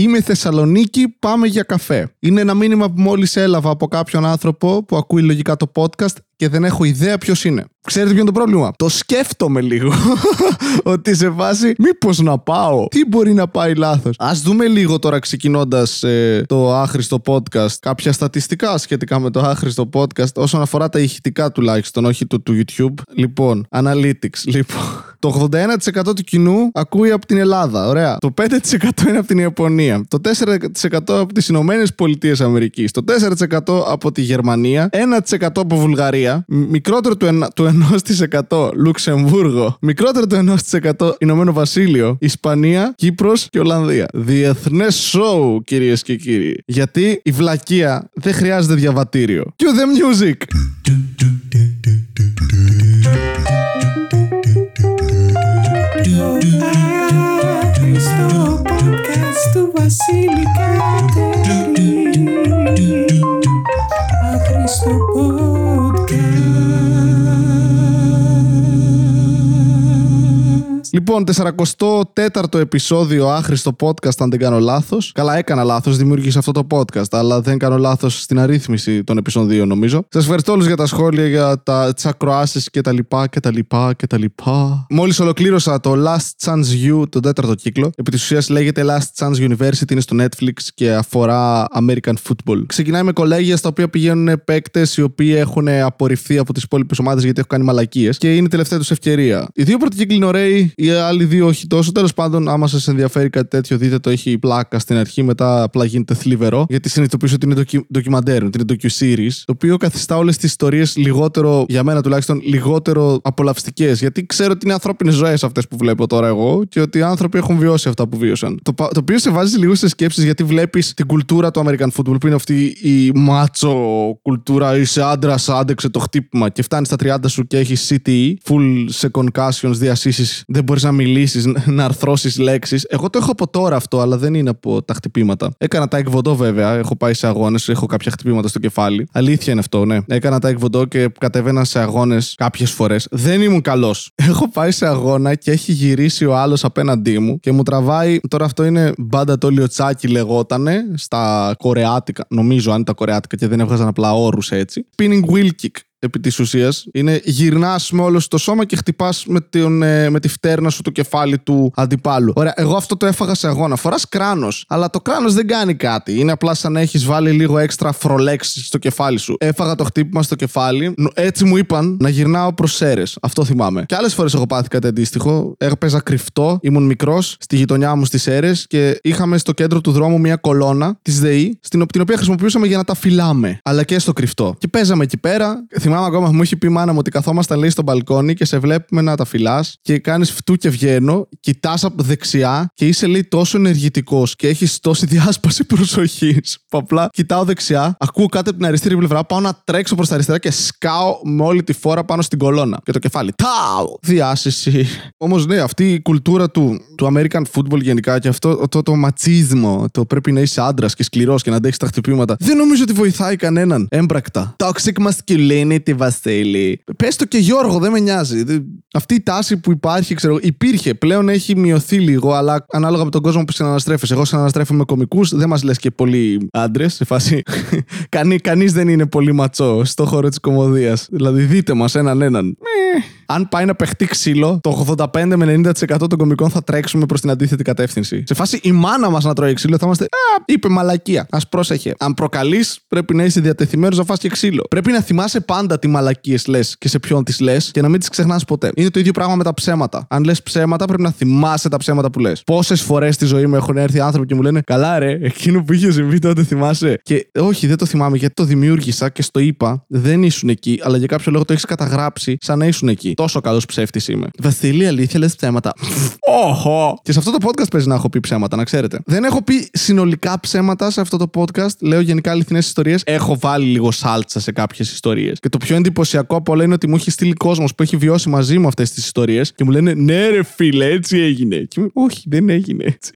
Είμαι Θεσσαλονίκη, πάμε για καφέ. Είναι ένα μήνυμα που μόλις έλαβα από κάποιον άνθρωπο που ακούει λογικά το podcast και δεν έχω ιδέα ποιος είναι. Ξέρετε ποιο είναι το πρόβλημα; Το σκέφτομαι λίγο. ότι σε βάση, μήπως να πάω; Τι μπορεί να πάει λάθος; Α δούμε λίγο τώρα ξεκινώντας ε, το άχρηστο podcast κάποια στατιστικά σχετικά με το άχρηστο podcast όσον αφορά τα ηχητικά τουλάχιστον, όχι το του YouTube. Λοιπόν, analytics. Λοιπόν, το 81% του κοινού ακούει από την Ελλάδα. Ωραία. Το 5% είναι από την Ιαπωνία. Το 4% από τις Ηνωμένες Πολιτείες Αμερικής. Το 4% από τη Γερμανία. 1% από Βουλγαρία. Μικρότερο του 1% Λουξεμβούργο. Μικρότερο του 1% Ηνωμένο Βασίλειο. Ισπανία, Κύπρος και Ολλανδία. Διεθνές σοου, κυρίες και κύριοι. Γιατί η βλακεία δεν χρειάζεται διαβατήριο. Cue the music! Λοιπόν, 44ο επεισόδιο άχρηστο podcast, αν δεν κάνω λάθος. Καλά, έκανα λάθος, δημιούργησα αυτό το podcast, αλλά δεν κάνω λάθος στην αρρύθμιση των επεισοδίων, νομίζω. Σας ευχαριστώ όλους για τα σχόλια, για τις ακροάσεις κτλ. κτλ, κτλ. Μόλις ολοκλήρωσα το Last Chance U, τον τέταρτο κύκλο. Επί της ουσίας λέγεται Last Chance University, είναι στο Netflix και αφορά American football. Ξεκινάει με κολέγια στα οποία πηγαίνουν παίκτες οι οποίοι έχουν απορριφθεί από τις υπόλοιπες ομάδες γιατί έχουν κάνει μαλακίες και είναι η τελευταία τους ευκαιρία. Οι δύο πρώτοι κύκλοι είναι ωραίοι, οι άλλοι δύο όχι τόσο. Τέλος πάντων, άμα σας ενδιαφέρει κάτι τέτοιο, δείτε το. Έχει πλάκα στην αρχή, μετά απλά γίνεται θλιβερό. Γιατί συνειδητοποιήσω ότι είναι ντοκι, ντοκιμαντέρ, ότι είναι docu-series. Το οποίο καθιστά όλες τις ιστορίες λιγότερο, για μένα τουλάχιστον, λιγότερο απολαυστικές. Γιατί ξέρω ότι είναι ανθρώπινες ζωές αυτές που βλέπω τώρα εγώ και ότι οι άνθρωποι έχουν βιώσει αυτά που βίωσαν. Το, το οποίο σε βάζει λίγο σε σκέψεις γιατί βλέπεις την κουλτούρα του American football που είναι αυτή η μάτσο κουλτούρα. Είσαι άντρα, άντεξε το χτύπημα και φτάνεις στα 30 σου και έχεις CTE, full σε concussions, διασύσεις. Δεν μπορείς να μιλήσει, να αρθρώσεις λέξεις. Εγώ το έχω από τώρα αυτό, αλλά δεν είναι από τα χτυπήματα. Έκανα τα εκβοντό βέβαια. Έχω πάει σε αγώνες, έχω κάποια χτυπήματα στο κεφάλι. Αλήθεια είναι αυτό, ναι. Έκανα τα εκβοντό και κατεβαίνα σε αγώνες κάποιες φορές. Δεν ήμουν καλός. Έχω πάει σε αγώνα και έχει γυρίσει ο άλλος απέναντί μου και μου τραβάει. Τώρα αυτό είναι μπάντα το λιοτσάκι λεγότανε στα κορεάτικα. Νομίζω αν είναι τα κορεάτικα και δεν έβγαζαν απλά όρους έτσι. Spinning wheel kick επί της ουσίας. Είναι γυρνάς με όλο το σώμα και χτυπάς με, ε, με τη φτέρνα σου το κεφάλι του αντιπάλου. Ωραία, εγώ αυτό το έφαγα σε αγώνα. Φοράς κράνος, αλλά το κράνος δεν κάνει κάτι. Είναι απλά σαν να έχεις βάλει λίγο έξτρα φρολέξ στο κεφάλι σου. Έφαγα το χτύπημα στο κεφάλι. Έτσι μου είπαν να γυρνάω προς σέρες. Αυτό θυμάμαι. Και άλλες φορές έχω πάθει κάτι αντίστοιχο. Έπαιζα κρυφτό, ήμουν μικρός στη γειτονιά μου στις αίρε και είχαμε στο κέντρο του δρόμου μια κολόνα της ΔΕΗ, στην οποία χρησιμοποιούσαμε για να τα φυλάμε. Αλλά και στο κρυφτό. Και παίζαμε εκεί πέρα θυμάμαι ακόμα, μου έχει πει η μάνα μου ότι καθόμαστε λέει στο μπαλκόνι και σε βλέπουμε να τα φυλάς και κάνεις φτού και βγαίνω, κοιτάς από δεξιά και είσαι λέει τόσο ενεργητικός και έχεις τόση διάσπαση προσοχής. Που απλά κοιτάω δεξιά, ακούω κάτι από την αριστερή πλευρά, πάω να τρέξω προς τα αριστερά και σκάω με όλη τη φόρα πάνω στην κολόνα. Και το κεφάλι. Τάου! Διάσηση. Όμως ναι, αυτή η κουλτούρα του, του American football γενικά και αυτό το, το, το ματσίσμο, το πρέπει να είσαι άντρας και σκληρός και να αντέχεις τα χτυπήματα, δεν νομίζω ότι βοηθάει κανέναν. Έμπρακτα. Toxic masculinity, Βασίλη. Πες το και Γιώργο, δεν με νοιάζει. Αυτή η τάση που υπάρχει, ξέρω, υπήρχε. Πλέον έχει μειωθεί λίγο, αλλά ανάλογα με τον κόσμο που συναναστρέφεσαι. Εγώ συναναστρέφω με κομικούς, δεν μας λες και πολλοί άντρες. Σε φάση. Κανεί δεν είναι πολύ ματσό στο χώρο της κομμωδίας. Δηλαδή, δείτε μας έναν έναν αν πάει να παιχτεί ξύλο, το 85 με 90% των κομικών θα τρέξουμε προς την αντίθετη κατεύθυνση. Σε φάση η μάνα μας να τρώει ξύλο, θα είμαστε. Α, είπε μαλακία. Α πρόσεχε. Αν προκαλείς, πρέπει να είσαι διατεθειμένος να φας και ξύλο. Πρέπει να θυμάσαι πάντα τι μαλακίες λες και σε ποιον τις λες και να μην τις ξεχνάς ποτέ. Είναι το ίδιο πράγμα με τα ψέματα. Αν λες ψέματα, πρέπει να θυμάσαι τα ψέματα που λες. Πόσες φορές στη ζωή μου έχουν έρθει άνθρωποι και μου λένε Καλά, ρε, εκείνο που είχε συμβεί τότε θυμάσαι. Και όχι, δεν το θυμάμαι γιατί το δημιούργησα και στο είπα, δεν ήσουν εκεί, αλλά για κάποιο λόγο το έχεις καταγράψει σαν να ήσουν εκεί τόσο καλός ψεύτης είμαι. Βασίλη, αλήθεια, λες ψέματα. Όχο! Και σε αυτό το podcast παίζει να έχω πει ψέματα, να ξέρετε. Δεν έχω πει συνολικά ψέματα σε αυτό το podcast. Λέω γενικά αληθινές ιστορίες. Έχω βάλει λίγο σάλτσα σε κάποιες ιστορίες. Και το πιο εντυπωσιακό από όλα είναι ότι μου έχει στείλει κόσμος που έχει βιώσει μαζί μου αυτές τις ιστορίες και μου λένε Ναι, ρε φίλε, έτσι έγινε. Και μου, Όχι, δεν έγινε έτσι.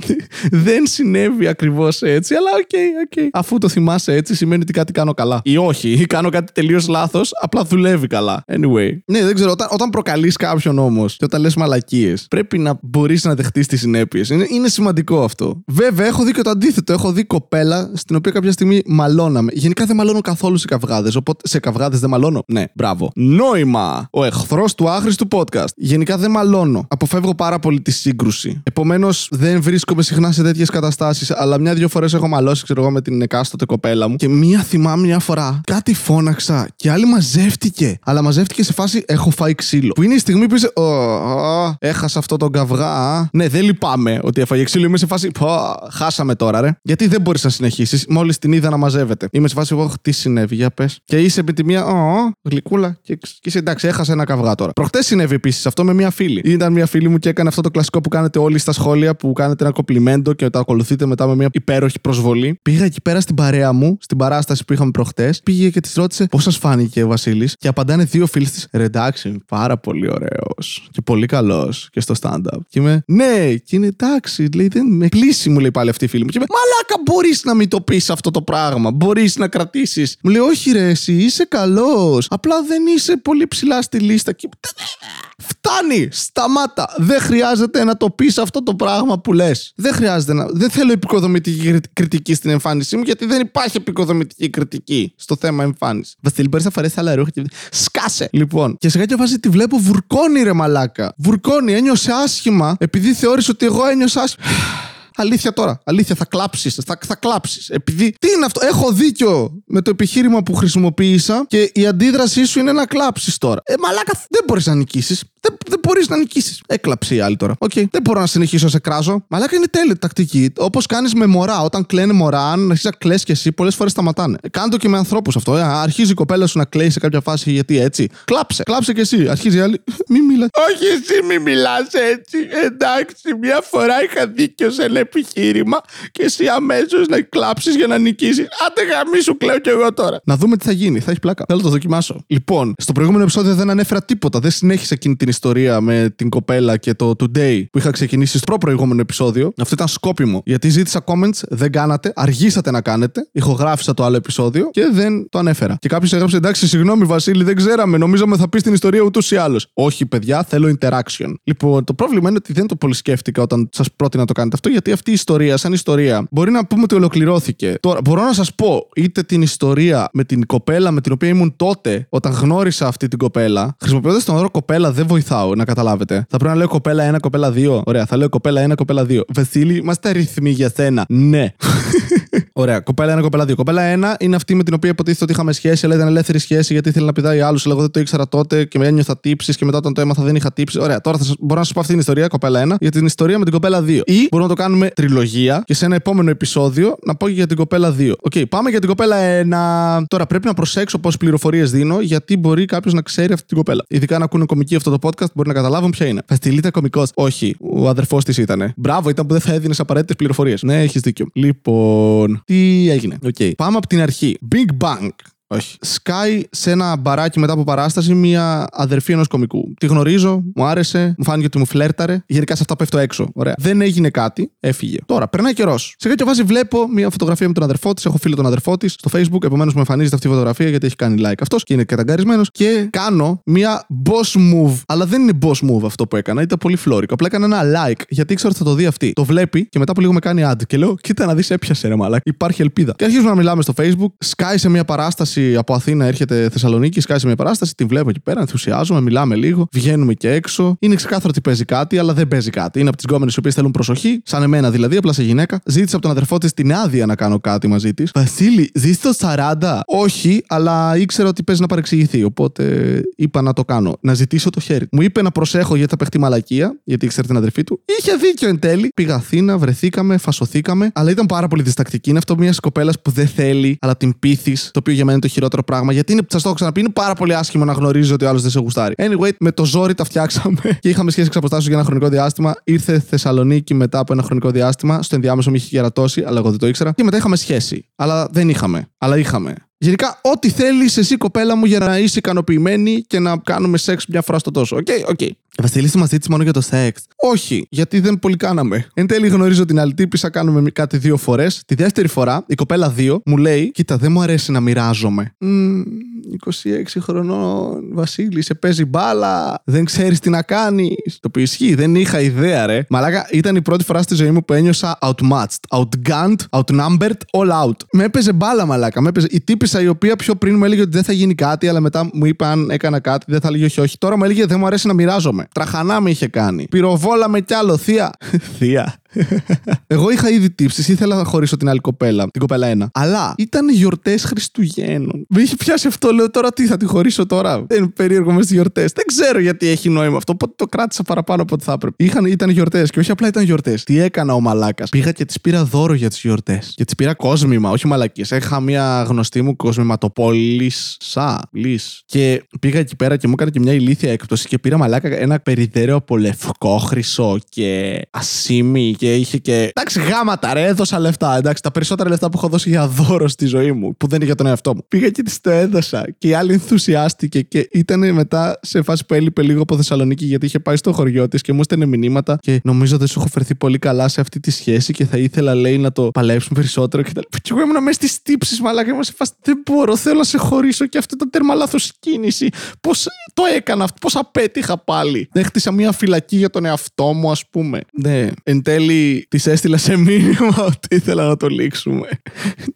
δεν συνέβη ακριβώς έτσι, αλλά οκ, οκ. Αφού το θυμάσαι έτσι, σημαίνει ότι κάτι κάνω καλά. Ή όχι, ή κάνω κάτι τελείως λάθος, απλά δουλεύει καλά. Anyway. Ναι, δεν ξέρω, όταν, όταν προκαλείς κάποιον όμως και όταν λες μαλακίες, πρέπει να μπορείς να δεχτείς τις συνέπειες. Είναι, είναι σημαντικό αυτό. Βέβαια, έχω δει και το αντίθετο. Έχω δει κοπέλα στην οποία κάποια στιγμή μαλώναμε. Γενικά δεν μαλώνω καθόλου σε καυγάδες. Οπότε σε καυγάδες δεν μαλώνω. Ναι, μπράβο. Νόημα. Ο εχθρός του άχρηστου podcast. Γενικά δεν μαλώνω. Αποφεύγω πάρα πολύ τη σύγκρουση. Επομένως, δεν βρίσκομαι συχνά σε τέτοιες καταστάσεις. Αλλά μια-δυο φορές έχω μαλώσει, ξέρω εγώ, με την εκάστοτε κοπέλα μου. Και μία θυμάμαι μια φορά κάτι φώναξα και άλλη μαζεύτηκε. Αλλά μαζεύτηκε σε φάση έχω φάει ξύλο. Που είναι η στιγμή που είσαι. «Ω, ω, έχασα αυτό τον καυγά. α». Ναι, δεν λυπάμαι ότι έφαγε ξύλο. Είμαι σε φάση. Πω, χάσαμε τώρα, ρε. Γιατί δεν μπορείς να συνεχίσεις. Μόλις την είδα να μαζεύεται. Είμαι σε φάση. «Ωχ, τι συνέβη, για πες. Και είσαι με τη μία. Ω, γλυκούλα. Και, και είσαι εντάξει, έχασε ένα καυγά τώρα. Προχτές συνέβη επίσης αυτό με μία φίλη. Ήταν μία φίλη μου και έκανε αυτό το κλασικό που κάνετε όλοι στα σχόλια που κάνετε ένα κοπλιμέντο και το ακολουθείτε μετά με μία υπέροχη προσβολή. Πήγα εκεί πέρα στην παρέα μου, στην παράσταση που είχαμε προχτές. Πήγε και της ρώτησε πώς σας φάνηκε ο Βασίλης; Και απαντάνε δύο φίλε της. Ρε εντάξει, πάρα πολύ ωραίος. Και πολύ καλός και στο stand-up. Και είμαι, ναι, και είναι εντάξει. Λέει, δεν με κλείσει, μου λέει πάλι αυτή η φίλη μου. Και είμαι, μαλάκα, μπορείς να μην το πεις αυτό το πράγμα. Μπορείς να κρατήσεις. Μου λέει, όχι, ρε, εσύ είσαι καλός. Απλά δεν είσαι πολύ ψηλά στη λίστα. Και... Φτάνει! Σταμάτα! Δεν χρειάζεται να το πεις αυτό το πράγμα που λες. Δεν χρειάζεται να. Δεν θέλω εποικοδομητική κρι- κριτική στην εμφάνισή μου, γιατί δεν υπάρχει εποικοδομητική κριτική στο θέμα εμφάνισης. Βασίλη, μπορείς να φορέσεις άλλα ρούχα και. Σκάσε! Λοιπόν, και σε κάποια φάση τη βλέπω βουρκώνει ρε μαλάκα. Βουρκώνει, ένιωσε άσχημα, επειδή θεώρησε ότι εγώ ένιωσα άσχημα. Αλήθεια τώρα. Αλήθεια, θα κλάψεις. Θα, θα κλάψεις. Επειδή. Τι είναι αυτό. Έχω δίκιο με το επιχείρημα που χρησιμοποίησα και η αντίδρασή σου είναι να κλάψεις τώρα. Ε, μαλάκα, δεν μπορείς να νικήσεις. Δεν, δεν μπορείς να νικήσεις. Έκλαψε η άλλη τώρα. Οκ. Δεν μπορώ να συνεχίσω να σε κράζω. Μαλάκα είναι τέλεια τακτική. Όπως κάνεις με μωρά. Όταν κλαίνε μωρά, αν αρχίσει να κλαις και εσύ, πολλές φορές σταματάνε. Ε, Κάνε το και με ανθρώπους αυτό. Ε. Αρχίζει η κοπέλα σου να κλαίει σε κάποια φάση γιατί έτσι. Κλάψε. Κλάψε και εσύ. Αρχίζει η άλλη. Μη μιλάς. Όχι, εσύ μη μιλάς έτσι. Εντάξει, μια φορά είχα δίκιο σε ένα επιχείρημα και εσύ αμέσως να κλάψεις για να νικήσεις. Άντε γαμίσου, κλαίω κι εγώ τώρα. Να δούμε τι θα γίνει. Θα έχεις πλάκα. Θέλω να το δοκιμάσω. Λοιπόν, στο προηγούμενο επεισόδιο δεν ανέφερα τίποτα. Δεν συνέχισα εκείνη την ιστορία με την κοπέλα και το today που είχα ξεκινήσει στο προηγούμενο επεισόδιο. Αυτό ήταν σκόπιμο. Γιατί ζήτησα comments, δεν κάνατε, αργήσατε να κάνετε. Ηχογράφησα το άλλο επεισόδιο και δεν το ανέφερα. Και κάποιος έγραψε εντάξει, συγγνώμη Βασίλη, δεν ξέραμε. Νομίζαμε θα πεις την ιστορία ούτως ή άλλως. Όχι, παιδιά, θέλω interaction. Λοιπόν, το πρόβλημα είναι ότι δεν το πολύ σκέφτηκα όταν σας πρότεινα να το κάνετε αυτό, γιατί αυτή η ιστορία, σαν ιστορία, μπορεί να πούμε ότι ολοκληρώθηκε. Τώρα, μπορώ να σας πω είτε την ιστορία με την κοπέλα με την οποία ήμουν τότε, όταν γνώρισα αυτή την κοπέλα. Χρησιμοποιώντας τον όρο κοπέλα, δεν βοηθάω να καταλάβετε. Θα πρέπει να λέω κοπέλα 1, κοπέλα 2. Ωραία, θα λέω κοπέλα 1, κοπέλα 2. Βασίλη, είμαστε αριθμοί για σένα. Ναι. Ωραία, κοπέλα 1, κοπέλα 2. Κοπέλα 1 είναι αυτή με την οποία υποτίθεται ότι είχαμε σχέση, αλλά ήταν ελεύθερη σχέση γιατί ήθελε να πηδάει άλλους. Αλλά εγώ δεν το ήξερα τότε και ένιωθα τύψεις και μετά όταν το έμαθα δεν είχα τύψεις. Ωραία, τώρα θα σας, μπορώ να σας πω αυτή την ιστορία, κοπέλα 1, για την ιστορία με την κοπέλα 2. Ή μπορούμε να το κάνουμε τριλογία και σε ένα επόμενο επεισόδιο να πω και για την κοπέλα 2. Οκ, πάμε για την κοπέλα 1. Τώρα πρέπει να προσέξω πόσες πληροφορίες δίνω γιατί μπορεί κάποιος να ξέρει αυτή την κοπέλα. Ειδικά να ακούνε κωμικοί αυτό το podcast μπορεί να καταλάβουν ποια είναι. Θα στείλετε κωμικό. Όχι, ο αδερφός της ήταν. Μπράβο, ήταν που δεν θα έδινες απαραίτητες πληροφορίες. Ναι, έχεις δίκιο. Λοιπόν, τι έγινε. Οκ. Πάμε από την αρχή. Big Bang. Όχι. Σκάει σε ένα μπαράκι μετά από παράσταση μια αδερφή ενός κωμικού. Τη γνωρίζω, μου άρεσε, μου φάνηκε ότι μου φλέρταρε. Γενικά σε αυτά πέφτω έξω. Ωραία. Δεν έγινε κάτι, έφυγε. Τώρα, περνάει καιρός. Σε κάποια βάση βλέπω μια φωτογραφία με τον αδερφό της. Έχω φίλο τον αδερφό της στο Facebook. Επομένως μου εμφανίζεται αυτή η φωτογραφία γιατί έχει κάνει like αυτός και είναι ταγκαρισμένο. Και κάνω μια boss move. Αλλά δεν είναι boss move αυτό που έκανα. Ήταν πολύ φλόρικο. Απλά έκανα ένα like γιατί ήξερα ότι θα το δει αυτή. Το βλέπει και μετά από λίγο με κάνει ad. Και λέω, κοίτα να δεις, έπιασε ρε μαλάκι. Υπάρχει ελπίδα. Και αρχίζουμε να μιλάμε στο Facebook. Σκάει σε μια παράσταση από Αθήνα, έρχεται Θεσσαλονίκη, σκάει σε μια παράσταση. Την βλέπω εκεί πέρα, ενθουσιάζομαι, μιλάμε λίγο. Βγαίνουμε και έξω. Είναι ξεκάθαρο ότι παίζει κάτι, αλλά δεν παίζει κάτι. Είναι από τις γκόμενες οι οποίες θέλουν προσοχή, σαν εμένα δηλαδή, απλά σε γυναίκα. Ζήτησε από τον αδερφό της την άδεια να κάνω κάτι μαζί της. Βασίλη, ζει το 40. Όχι, αλλά ήξερα ότι παίζει να παρεξηγηθεί. Οπότε είπα να το κάνω. Να ζητήσω το χέρι. Μου είπε να προσέχω γιατί θα παιχτεί μαλακία, γιατί ήξερε την αδερφή του. Είχε δίκιο εν τέλει. Πήγα Αθήνα, βρεθήκαμε, φασωθήκαμε. Αλλά ήταν πάρα πολύ διστακτική. Είναι αυτό μιας κοπέλας που δεν θέλει, αλλά την πείθεις. Το οποίο για μένα είναι το χειρότερο πράγμα. Γιατί είναι, σας το έχω ξαναπεί, είναι πάρα πολύ άσχημο να γνωρίζει ότι ο άλλος δεν σε γουστάρει. Anyway, με το ζόρι τα φτιάξαμε και είχαμε σχέση εξ αποστάσεως για ένα χρονικό διάστημα. Ήρθε Θεσσαλονίκη μετά από ένα χρονικό διάστημα. Στο ενδιάμεσο με είχε κερατώσει, αλλά εγώ δεν το ήξερα. Και μετά είχαμε σχέση. Αλλά δεν είχαμε. Αλλά είχαμε. Γενικά, ό,τι θέλεις εσύ, κοπέλα μου, για να είσαι ικανοποιημένη και να κάνουμε σεξ μια φορά στο τόσο. Ok, ok. Βασίλη, μα ζήτησε μόνο για το σεξ; Όχι, γιατί δεν πολύ κάναμε. Εν τέλει, γνωρίζω την άλλη τύπισσα, κάνουμε κάτι δύο φορές. Τη δεύτερη φορά, η κοπέλα 2 μου λέει: Κοίτα, δεν μου αρέσει να μοιράζομαι. Μμμ, 26 χρονών, Βασίλη, σε παίζει μπάλα, δεν ξέρεις τι να κάνεις. Το οποίο ισχύει, δεν είχα ιδέα, ρε. Μαλάκα, ήταν η πρώτη φορά στη ζωή μου που ένιωσα outmatched, outgunned, outnumbered, all out. Με έπαιζε μπάλα, μαλάκα. Με έπαιζε. Η τύπησα η οποία πιο πριν μου έλεγε ότι δεν θα γίνει κάτι, αλλά μετά μου είπε αν έκανα κάτι, δεν θα λέγει όχι, όχι. Τώρα μου έλεγε δεν μου αρέσει να μοιράζομαι. Τραχανά με είχε κάνει. Πυροβόλα με κι άλλο, θεία. θεία. Εγώ είχα ήδη τύψεις, ήθελα να χωρίσω την άλλη κοπέλα, την κοπέλα ένα. Αλλά ήταν γιορτές Χριστουγέννων. Με είχε πιάσει αυτό, λέω τώρα τι θα τη χωρίσω τώρα. Δεν είναι περίεργο μες στι γιορτές. Δεν ξέρω γιατί έχει νόημα αυτό. Οπότε το κράτησα παραπάνω από ό,τι θα έπρεπε. Είχαν, ήταν γιορτές και όχι απλά ήταν γιορτές. Τι έκανα ο μαλάκας. Πήγα και της πήρα δώρο για τις γιορτές. Και της πήρα κόσμημα, όχι μαλακίες. Είχα μια γνωστή μου κόσμηματοπόλη. Σα, λύς. Και πήγα εκεί πέρα και μου έκανε και μια ηλίθια έκπτωση και πήρα μαλάκα ένα περιδέρεο από λευκό χρυσό και ασίμι και είχε και. Εντάξει, γάματα, ρε, έδωσα λεφτά. Εντάξει, τα περισσότερα λεφτά που έχω δώσει για δώρο στη ζωή μου, που δεν είναι για τον εαυτό μου. Πήγα και τη το έδωσα και η άλλη ενθουσιάστηκε και ήταν μετά σε φάση που έλειπε λίγο από Θεσσαλονίκη γιατί είχε πάει στο χωριό της και μου έστελνε μηνύματα και νομίζω δεν σου έχω φερθεί πολύ καλά σε αυτή τη σχέση και θα ήθελα, λέει, να το παλέψουμε περισσότερο και τα λοιπά. Και εγώ ήμουν μέσα στις τύψεις, μαλάκα, ήμουν σε φάση δεν μπορώ, θέλω να σε χωρίσω και αυτό ήταν τέρμα λάθος κίνηση. Πώς το έκανα αυτό, πώς απέτυχα πάλι. Δεν χτίσα μια φυλακή για τον εαυτό μου, ας πούμε. Ναι. Εν τέλει, της έστειλα σε μήνυμα ότι ήθελα να το λήξουμε.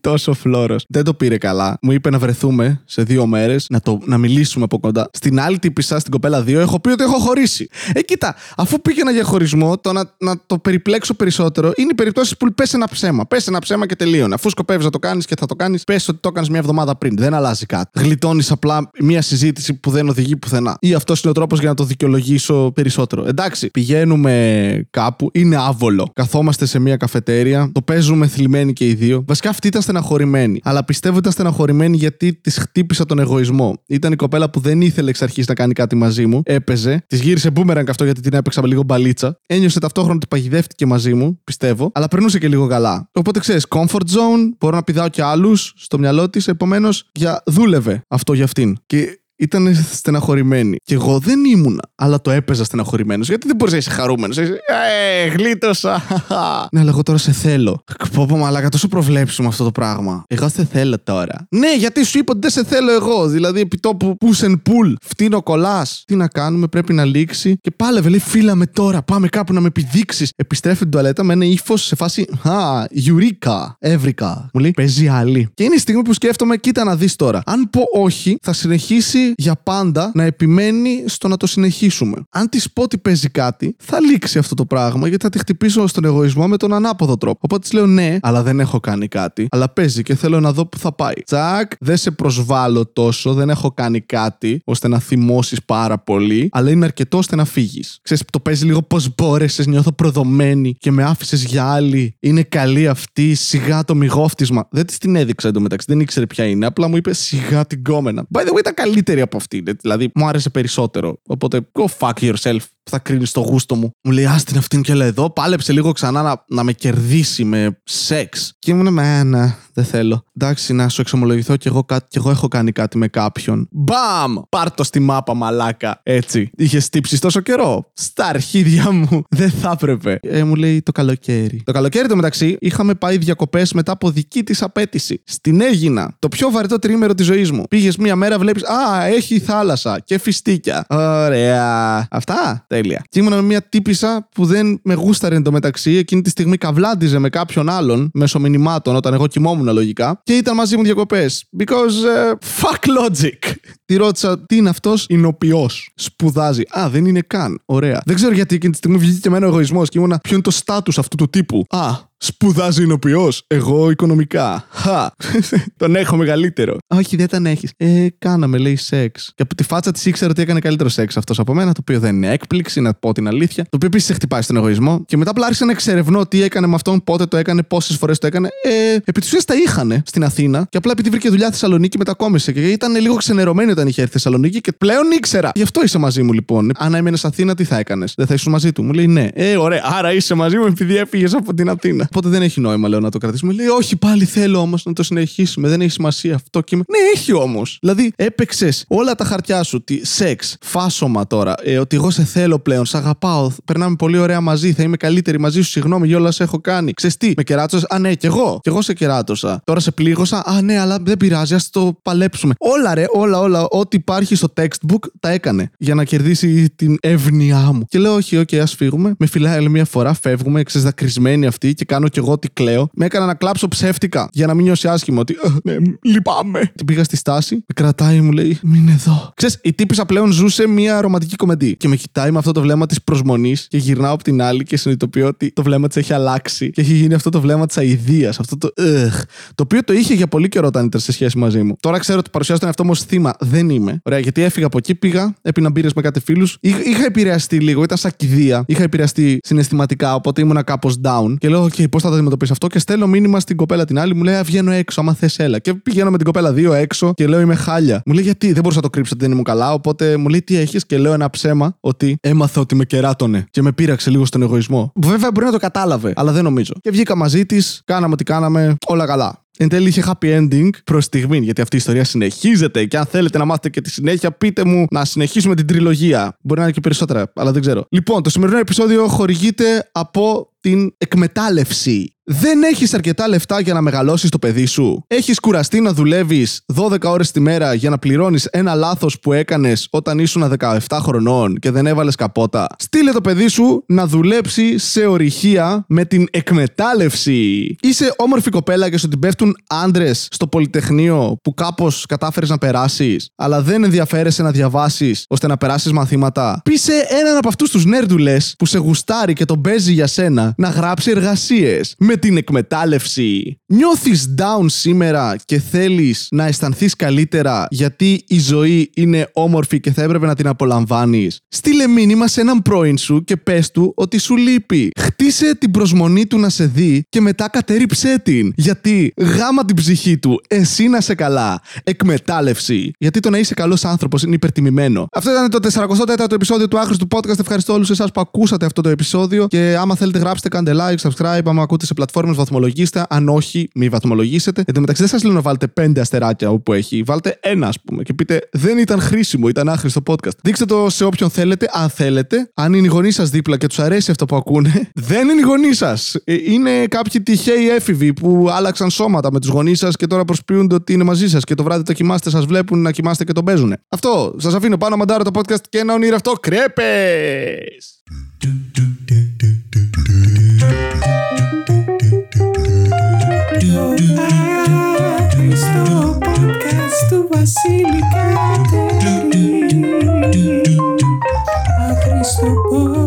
Τόσο φλόρος. Δεν το πήρε καλά. Μου είπε να βρεθούμε σε δύο μέρες, να, το, να μιλήσουμε από κοντά. Στην άλλη τύπησα, στην κοπέλα 2, έχω πει ότι έχω χωρίσει. Ε, κοίτα, αφού πήγαινα για χωρισμό, το να, να το περιπλέξω περισσότερο είναι οι περιπτώσεις που πες ένα ψέμα. Πες ένα ψέμα και τελείωνε. Αφού σκοπεύεις να το κάνεις και θα το κάνεις, πες ότι το έκανες μια εβδομάδα πριν. Δεν αλλάζει κάτι. Γλιτώνεις απλά μια συζήτηση που δεν οδηγεί πουθενά. Ή αυτός είναι ο τρόπος για να το δικαιολογήσω περισσότερο. Εντάξει, πηγαίνουμε κάπου, είναι άβολο. Καθόμαστε σε μια καφετέρια, το παίζουμε θλιμμένοι και οι δύο. Βασικά αυτή ήταν στεναχωρημένη. Αλλά πιστεύω ήταν στεναχωρημένη γιατί τη χτύπησα τον εγωισμό. Ήταν η κοπέλα που δεν ήθελε εξ αρχής να κάνει κάτι μαζί μου. Έπαιζε. Της γύρισε μπούμεραν αυτό γιατί την έπαιξα με λίγο μπαλίτσα. Ένιωσε ταυτόχρονα ότι παγιδεύτηκε μαζί μου, πιστεύω. Αλλά περνούσε και λίγο καλά. Οπότε ξέρεις, comfort zone, μπορώ να πηδάω και άλλους στο μυαλό της. Επομένως, για δούλευε αυτό για αυτήν. Και ήταν στεναχωρημένη. Και εγώ δεν ήμουνα, αλλά το έπαιζα στεναχωρημένος. Γιατί δεν μπορείς να είσαι χαρούμενος. Ε, γλίτωσα. ναι, αλλά εγώ τώρα σε θέλω. Πω πω μαλάκα, τόσο προβλέψουμε αυτό το πράγμα. Εγώ σε θέλω τώρα. Ναι, γιατί σου είπα ότι δεν σε θέλω εγώ. Δηλαδή, επί τόπου push and pull. Φτύνω κολλάς. Τι να κάνουμε, πρέπει να λήξει. Και πάλευε, λέει, φύλαμε τώρα. Πάμε κάπου να με επιδείξεις. Επιστρέφει την τουαλέτα με ένα ύφος σε φάση. Α, Γιουρίκα, Εύρικα. Μου λέει, παίζει άλλη. Και είναι η στιγμή που σκέφτομαι, κοίτα να δεις τώρα. Αν πω όχι, θα συνεχίσει για πάντα να επιμένει στο να το συνεχίσουμε. Αν της πω ότι παίζει κάτι, θα λήξει αυτό το πράγμα γιατί θα τη χτυπήσω στον εγωισμό με τον ανάποδο τρόπο. Οπότε της λέω ναι, αλλά δεν έχω κάνει κάτι. Αλλά παίζει και θέλω να δω που θα πάει. Τσακ, δεν σε προσβάλλω τόσο, δεν έχω κάνει κάτι ώστε να θυμώσεις πάρα πολύ, αλλά είναι αρκετό ώστε να φύγεις. Ξέρεις, το παίζει λίγο πώς μπόρεσες, νιώθω προδομένη και με άφησες για άλλη. Είναι καλή αυτή, σιγά το μυγόφτισμα. Δεν της την έδειξα εντωμεταξύ, δεν ήξερε ποια είναι. Απλά μου είπε σιγά την κόμενα. By the way, ήταν καλύτερη από αυτή. Δηλαδή, μου άρεσε περισσότερο. Οπότε, go fuck yourself. Θα κρίνεις το γούστο μου. Μου λέει, Άστιν αυτήν και λέει εδώ. Πάλεψε λίγο ξανά να, να με κερδίσει με σεξ. Και ήμουν με, ναι, δεν θέλω. Εντάξει, να σου εξομολογηθώ κι εγώ, κάτι, κι εγώ έχω κάνει κάτι με κάποιον. Μπαμ! Πάρ το στη μάπα, μαλάκα. Έτσι. Είχες τύψεις τόσο καιρό. Στα αρχίδια μου. Δεν θα έπρεπε. Ε, μου λέει το καλοκαίρι. Το καλοκαίρι το μεταξύ είχαμε πάει διακοπές μετά από δική της απέτηση. Στην Έγινα. Το πιο βαρετό τρίμερο της ζωής μου. Πήγες μία μέρα, βλέπεις. Α, έχει θάλασσα και φιστίκια. Ωραία. Αυτά. Τέλεια. Και ήμουν με μια τύπησα που δεν με γούσταρε εντωμεταξύ. Εκείνη τη στιγμή καβλάντιζε με κάποιον άλλον μέσω μηνυμάτων όταν εγώ κοιμόμουν λογικά. Και ήταν μαζί μου διακοπές. Because uh, fuck logic. Τη ρώτησα τι είναι αυτός, είναι ο Σπουδάζει. Α, δεν είναι καν. Ωραία. Δεν ξέρω γιατί εκείνη τη στιγμή βγήκε και εμένα ο εγωισμός και ήμουνα ποιο είναι το στάτους αυτού του τύπου; Α, Σπουδάζει ηνοποιό. Εγώ οικονομικά. Χα. τον έχω μεγαλύτερο. Όχι, δεν τον έχεις. Ε, κάναμε, λέει σεξ. Και από τη φάτσα της ήξερα ότι έκανε καλύτερο σεξ αυτός από μένα, το οποίο δεν είναι έκπληξη, να πω την αλήθεια. Το οποίο επίσης σε χτυπάει στον εγωισμό. Και μετά απλά άρχισα να εξερευνώ τι έκανε με αυτόν, πότε το έκανε, πόσες φορές το έκανε. Ε, επί της ουσίας τα είχαν στην Αθήνα. Και απλά επειδή βρήκε δουλειά στη Θεσσαλονίκη μετακόμισε. Και ήταν λίγο ξενερωμένη όταν είχε έρθει Θεσσαλονίκη και πλέον ήξερα. Γι' αυτό είσαι μαζί μου λοιπόν. Αν έμενες Αθήνα, τι θα έκανες; Δεν θα ήσουν μαζί του; Μου λέει ναι. Ε, ωραία. Άρα είσαι μαζί μου επειδή έφυγες από την Αθήνα. Οπότε δεν έχει νόημα, λέω, να το κρατήσουμε. Λέει, Όχι, πάλι θέλω όμως να το συνεχίσουμε. Δεν έχει σημασία αυτό. Και είμαι, Ναι, έχει όμως. Δηλαδή, έπαιξες όλα τα χαρτιά σου. Τι, σεξ, φάσομα τώρα. Ε, ότι εγώ σε θέλω πλέον, σε αγαπάω. Περνάμε πολύ ωραία μαζί. Θα είμαι καλύτερη μαζί σου. Συγγνώμη για όλα σε έχω κάνει. Ξες τι, με κεράτωσε. Α, ναι, κι εγώ. Κι εγώ σε κεράτωσα. Τώρα σε πλήγωσα. Α, ναι, αλλά δεν πειράζει. Ας το παλέψουμε. Όλα, ρε, όλα, όλα. Ό,τι υπάρχει στο textbook τα έκανε. Για να κερδίσει την εύνοιά μου. Και λέω, Όχι, οκ, ας φύγουμε. Με φιλάει άλλη μια φορά, φεύγουμε, ξες, δακρυσμένη αυτή και κάνω κι εγώ ότι κλαίω. Με έκανα να κλάψω ψεύτικα για να μην νιώσει άσχημα. Ότι «Ε, ναι, λυπάμαι. Την πήγα στη στάση, με κρατάει, μου λέει, Μην εδώ. Ξέρεις, η τύπισσα πλέον ζούσε μια ρομαντική κομεντί. Και με κοιτάει με αυτό το βλέμμα της προσμονής και γυρνάω από την άλλη και συνειδητοποιώ ότι το βλέμμα της έχει αλλάξει. Και έχει γίνει αυτό το βλέμμα της αηδίας. Αυτό το «Εχ», Το οποίο το είχε για πολύ καιρό όταν ήταν σε σχέση μαζί μου. Τώρα ξέρω ότι παρουσιάζω τον εαυτό μου ως θύμα. Δεν είμαι. Ωραία, γιατί έφυγα από εκεί, πήγα, έπεινα μπύρες με κάτι φίλους. Είχα, είχα επηρεαστεί λίγο, ήταν σαν κηδεία. Είχα επηρεαστεί συναισθηματικά, οπότε ήμουνα κάπως down. Και λέω, OK, πώς θα το αντιμετωπίσεις αυτό; Και στέλνω μήνυμα στην κοπέλα την άλλη, μου λέει, «Α, Βγαίνω έξω, άμα θες, έλα. Και πηγαίνω με την κοπέλα δύο έξω και λέω, Είμαι χάλια. Μου λέει, Γιατί δεν μπορούσα να το κρύψω ότι δεν ήμουν καλά. Οπότε μου λέει, Τι έχεις; Και λέω ένα ψέμα ότι έμαθα ότι με κεράτωνε και με πείραξε λίγο στον εγωισμό. Βέβαια μπορεί να το κατάλαβε, αλλά δεν νομίζω. Και βγήκα μαζί της, κάναμε ό,τι κάναμε, όλα καλά. Εν τέλει είχε happy ending προς στιγμή, γιατί αυτή η ιστορία συνεχίζεται. Και αν θέλετε να μάθετε και τη συνέχεια, πείτε μου να συνεχίσουμε την τριλογία. Μπορεί να είναι και περισσότερα, αλλά δεν ξέρω. Λοιπόν, το σημερινό επεισόδιο χορηγείται από την εκμετάλλευση. Δεν έχεις αρκετά λεφτά για να μεγαλώσεις το παιδί σου. Έχεις κουραστεί να δουλεύεις 12 ώρες τη μέρα για να πληρώνεις ένα λάθος που έκανες όταν ήσουν 17 χρονών και δεν έβαλες καπότα. Στείλε το παιδί σου να δουλέψει σε ορυχεία με την εκμετάλλευση. Είσαι όμορφη κοπέλα και σου την πέφτουν άντρες στο πολυτεχνείο που κάπως κατάφερες να περάσεις, αλλά δεν ενδιαφέρεσαι να διαβάσεις ώστε να περάσεις μαθήματα. Πείσε έναν από αυτούς τους νέρντουλε που σε γουστάρει και τον παίζει για σένα να γράψει εργασίες με την εκμετάλλευση. Νιώθεις down σήμερα και θέλεις να αισθανθείς καλύτερα γιατί η ζωή είναι όμορφη και θα έπρεπε να την απολαμβάνεις. Στείλε μήνυμα σε έναν πρώην σου και πες του ότι σου λείπει. Χτίσε την προσμονή του να σε δει και μετά κατέριψέ την. Γιατί γάμα την ψυχή του, εσύ να σε καλά. Εκμετάλλευση. Γιατί το να είσαι καλός άνθρωπος είναι υπερτιμημένο. Αυτό ήταν το 44ο επεισόδιο του Άχρηστου Podcast. Ευχαριστώ όλους εσάς που ακούσατε αυτό το επεισόδιο. Και άμα θέλετε, γράψτε, κάντε like, subscribe. Άμα ακούτε σε πλατφόρμε, βαθμολογήστε. Αν όχι, μη βαθμολογήσετε. Εν τω μεταξύ, δεν σα λέω να βάλετε πέντε αστεράκια όπου έχει. Βάλτε ένα, α πούμε. Και πείτε, δεν ήταν χρήσιμο, ήταν άχρηστο podcast. Δείξτε το σε όποιον θέλετε, αν θέλετε. Αν είναι οι γονεί σα δίπλα και του αρέσει αυτό που ακούνε, δεν είναι οι γονεί σα. Είναι κάποιοι τυχαίοι έφηβοι που άλλαξαν σώματα με του γονεί σα και τώρα προσποιούνται ότι είναι μαζί σα και το βράδυ το κοιμάστε, σα βλέπουν να κοιμάστε και τον παίζουν. Αυτό. Σα αφήνω πάνω μαντάρο το podcast και ένα ονείρευτο κρέπε! Cristo Podcast, tu. A Cristo Podcast.